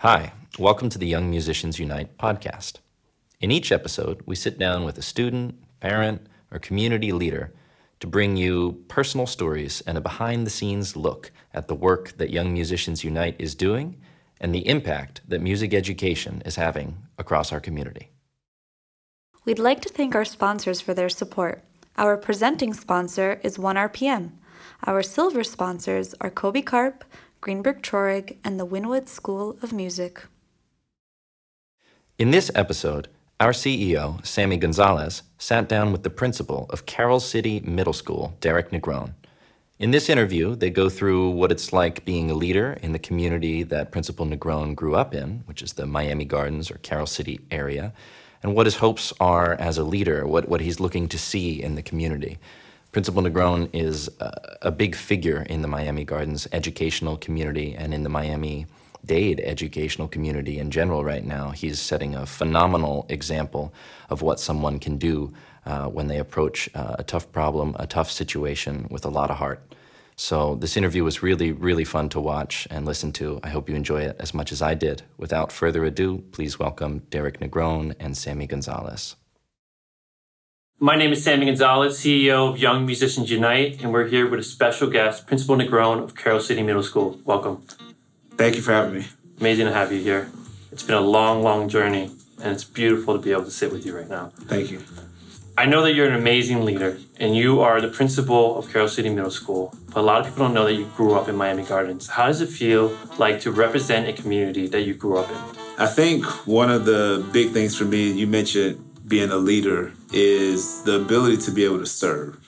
Hi, welcome to the Young Musicians Unite podcast. In each episode, we sit down with a student, parent, or community leader to bring you personal stories and a behind the scenes look at the work that Young Musicians Unite is doing and the impact that music education is having across our community. We'd like to thank our sponsors for their support. Our presenting sponsor is 1RPM. Our silver sponsors are Kobe Karp, Greenberg Traurig, and the Wynwood School of Music. In this episode, our CEO, Sammy Gonzalez, sat down with the principal of Carol City Middle School, Derek Negron. In this interview, they go through what it's like being a leader in the community that Principal Negron grew up in, which is the Miami Gardens or Carol City area, and what his hopes are as a leader, what, what he's looking to see in the community. Principal Negron is a, a big figure in the Miami Gardens educational community and in the Miami Dade educational community in general right now. He's setting a phenomenal example of what someone can do uh, when they approach uh, a tough problem, a tough situation with a lot of heart. So, this interview was really, really fun to watch and listen to. I hope you enjoy it as much as I did. Without further ado, please welcome Derek Negron and Sammy Gonzalez. My name is Sammy Gonzalez, CEO of Young Musicians Unite, and we're here with a special guest, Principal Negron of Carol City Middle School. Welcome. Thank you for having me. Amazing to have you here. It's been a long, long journey, and it's beautiful to be able to sit with you right now. Thank you. I know that you're an amazing leader, and you are the principal of Carol City Middle School, but a lot of people don't know that you grew up in Miami Gardens. How does it feel like to represent a community that you grew up in? I think one of the big things for me, you mentioned being a leader is the ability to be able to serve.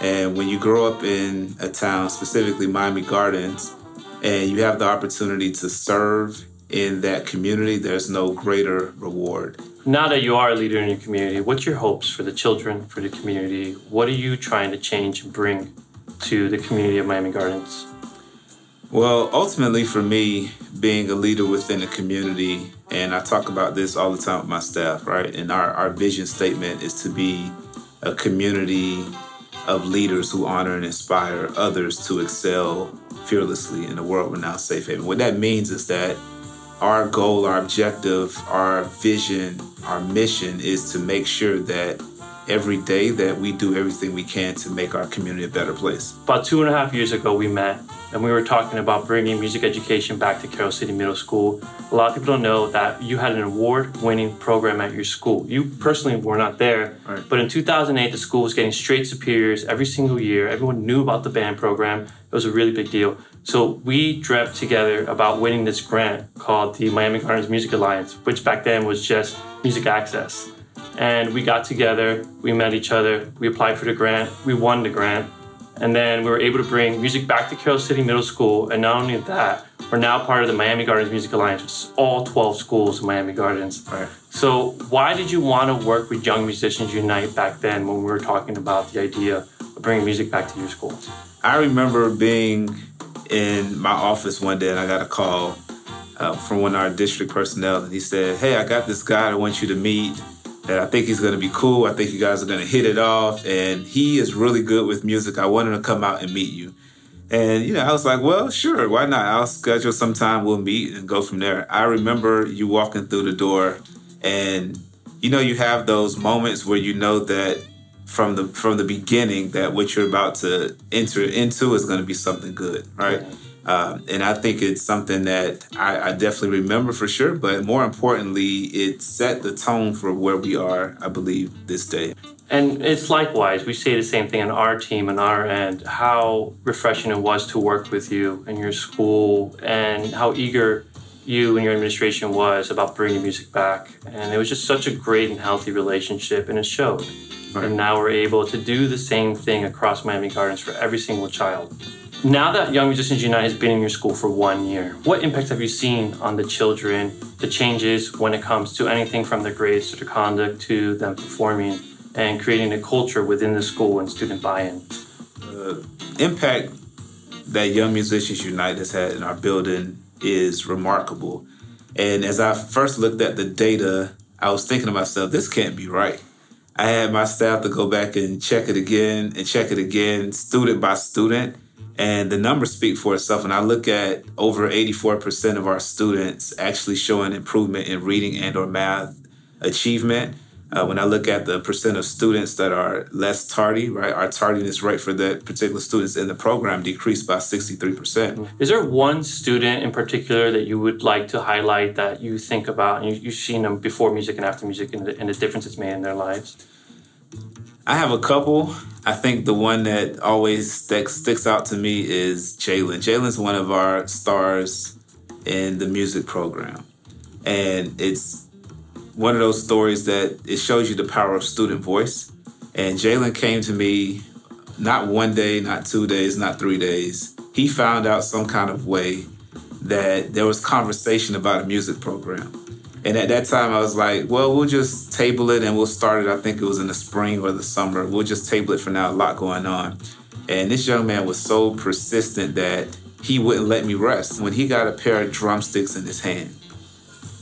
And when you grow up in a town, specifically Miami Gardens, and you have the opportunity to serve in that community, there's no greater reward. Now that you are a leader in your community, what's your hopes for the children, for the community? What are you trying to change and bring to the community of Miami Gardens? Well, ultimately, for me, being a leader within a community, and I talk about this all the time with my staff, right? And our, our vision statement is to be a community of leaders who honor and inspire others to excel fearlessly in a world renowned safe haven. What that means is that our goal, our objective, our vision, our mission is to make sure that every day that we do everything we can to make our community a better place. About two and a half years ago, we met and we were talking about bringing music education back to Carol City Middle School. A lot of people don't know that you had an award winning program at your school. You personally were not there, right. but in 2008, the school was getting straight superiors every single year. Everyone knew about the band program, it was a really big deal. So we dreamt together about winning this grant called the Miami Gardens Music Alliance, which back then was just music access. And we got together, we met each other, we applied for the grant, we won the grant, and then we were able to bring music back to Carol City Middle School. And not only that, we're now part of the Miami Gardens Music Alliance, which is all 12 schools in Miami Gardens. Right. So, why did you want to work with Young Musicians Unite back then when we were talking about the idea of bringing music back to your school? I remember being in my office one day and I got a call uh, from one of our district personnel, and he said, Hey, I got this guy I want you to meet that I think he's going to be cool. I think you guys are going to hit it off. And he is really good with music. I want him to come out and meet you. And, you know, I was like, well, sure, why not? I'll schedule some time, we'll meet and go from there. I remember you walking through the door and, you know, you have those moments where you know that from the from the beginning that what you're about to enter into is going to be something good, right? Um, and I think it's something that I, I, definitely remember for sure. But more importantly, it set the tone for where we are, I believe, this day. And it's likewise. We say the same thing on our team and our end. How refreshing it was to work with you and your school, and how eager you and your administration was about bringing music back. And it was just such a great and healthy relationship, and it showed. Right. And now we're able to do the same thing across Miami Gardens for every single child. Now that Young Musicians Unite has been in your school for one year, what impacts have you seen on the children, the changes when it comes to anything from their grades to their conduct to them performing and creating a culture within the school and student buy in? The uh, impact that Young Musicians Unite has had in our building is remarkable. And as I first looked at the data, I was thinking to myself, this can't be right. I had my staff to go back and check it again and check it again, student by student And the numbers speak for itself. And I look at over 84% of our students actually showing improvement in reading and or math achievement. Uh, when I look at the percent of students that are less tardy, right, our tardiness rate for that particular students in the program decreased by 63%. Is there one student in particular that you would like to highlight that you think about and you, have seen them before music and after music and the, and the difference it's made in their lives? I have a couple. I think the one that always sticks sticks out to me is Jalen. Jalen's one of our stars in the music program, and it's one of those stories that it shows you the power of student voice. And Jalen came to me not one day, not two days, not three days. He found out some kind of way that there was conversation about a music program. And at that time, I was like, well, we'll just table it and we'll start it. I think it was in the spring or the summer. We'll just table it for now. A lot going on. And this young man was so persistent that he wouldn't let me rest. When he got a pair of drumsticks in his hand,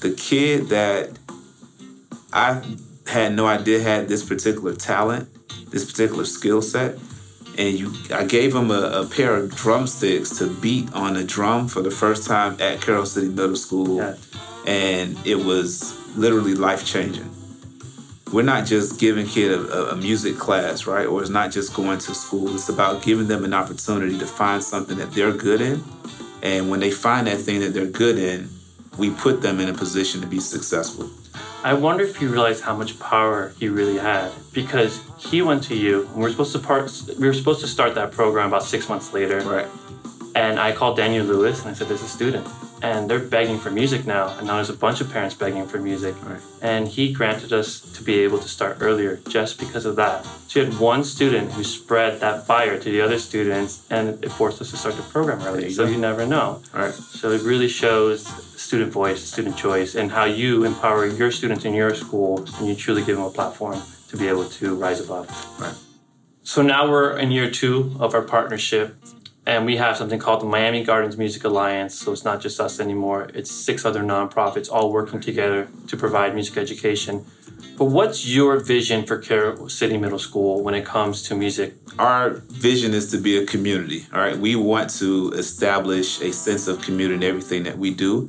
the kid that I had no idea had this particular talent, this particular skill set. And you, I gave him a, a, pair of drumsticks to beat on a drum for the first time at Carol City Middle School, yeah. And it was literally life changing. We're not just giving kid a, a music class, right? Or it's not just going to school. It's about giving them an opportunity to find something that they're good in, and when they find that thing that they're good in, we put them in a position to be successful. I wonder if you realize how much power he really had because he went to you. And we are supposed to part. We were supposed to start that program about six months later. Right. And I called Daniel Lewis and I said, "There's a student, and they're begging for music now. And now there's a bunch of parents begging for music. Right. And he granted us to be able to start earlier just because of that. So you had one student who spread that fire to the other students, and it forced us to start the program early. So you never know. Right. So it really shows student voice, student choice, and how you empower your students in your school and you truly give them a platform to be able to rise above. Right. So now we're in year two of our partnership, and we have something called the Miami Gardens Music Alliance. So it's not just us anymore, it's six other nonprofits all working together to provide music education. But what's your vision for Carol City Middle School when it comes to music? Our vision is to be a community. All right. We want to establish a sense of community in everything that we do.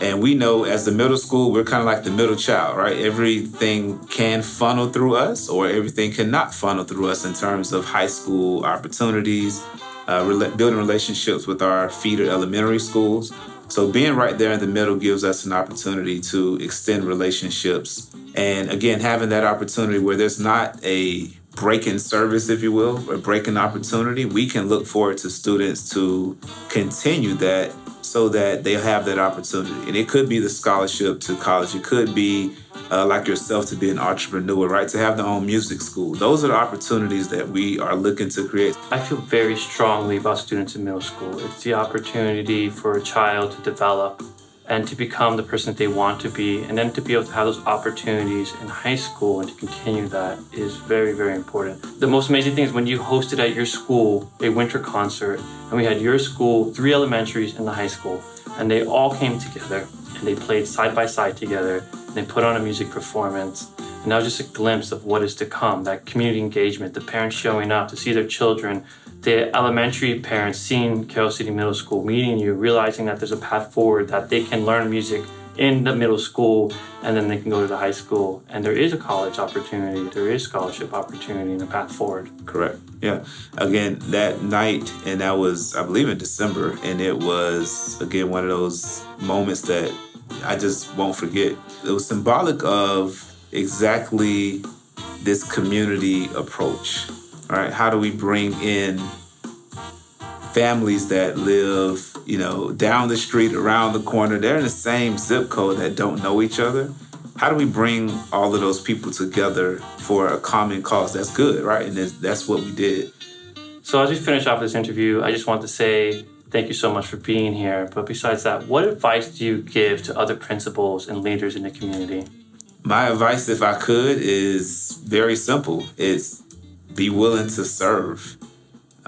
And we know as the middle school, we're kind of like the middle child, right? Everything can funnel through us, or everything cannot funnel through us in terms of high school opportunities, uh, re- building relationships with our feeder elementary schools. So being right there in the middle gives us an opportunity to extend relationships. And again, having that opportunity where there's not a break in service, if you will, or break in opportunity, we can look forward to students to continue that so that they have that opportunity. And it could be the scholarship to college, it could be uh, like yourself to be an entrepreneur, right? To have their own music school. Those are the opportunities that we are looking to create. I feel very strongly about students in middle school. It's the opportunity for a child to develop and to become the person that they want to be and then to be able to have those opportunities in high school and to continue that is very very important. The most amazing thing is when you hosted at your school a winter concert and we had your school three elementaries and the high school and they all came together and they played side by side together and they put on a music performance. And that was just a glimpse of what is to come that community engagement the parents showing up to see their children the elementary parents seeing Carol City Middle School, meeting you, realizing that there's a path forward, that they can learn music in the middle school and then they can go to the high school. And there is a college opportunity, there is scholarship opportunity and a path forward. Correct. Yeah. Again, that night, and that was, I believe, in December, and it was, again, one of those moments that I just won't forget. It was symbolic of exactly this community approach all right, how do we bring in families that live, you know, down the street, around the corner? They're in the same zip code that don't know each other. How do we bring all of those people together for a common cause? That's good, right? And that's what we did. So as we finish off this interview, I just want to say thank you so much for being here. But besides that, what advice do you give to other principals and leaders in the community? My advice, if I could, is very simple. It's be willing to serve.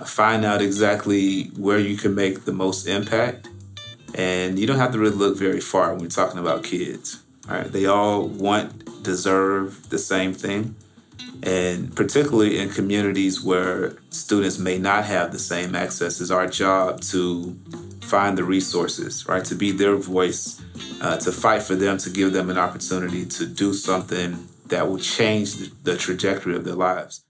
Find out exactly where you can make the most impact. And you don't have to really look very far when we're talking about kids. Right? They all want, deserve the same thing. And particularly in communities where students may not have the same access, it's our job to find the resources, right? To be their voice, uh, to fight for them, to give them an opportunity to do something that will change the trajectory of their lives.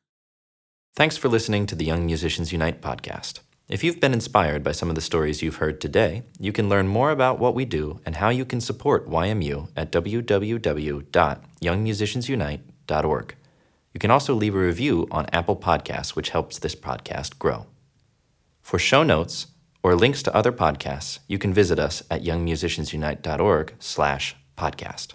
Thanks for listening to the Young Musicians Unite podcast. If you've been inspired by some of the stories you've heard today, you can learn more about what we do and how you can support YMU at www.youngmusiciansunite.org. You can also leave a review on Apple Podcasts, which helps this podcast grow. For show notes or links to other podcasts, you can visit us at youngmusiciansunite.org slash podcast.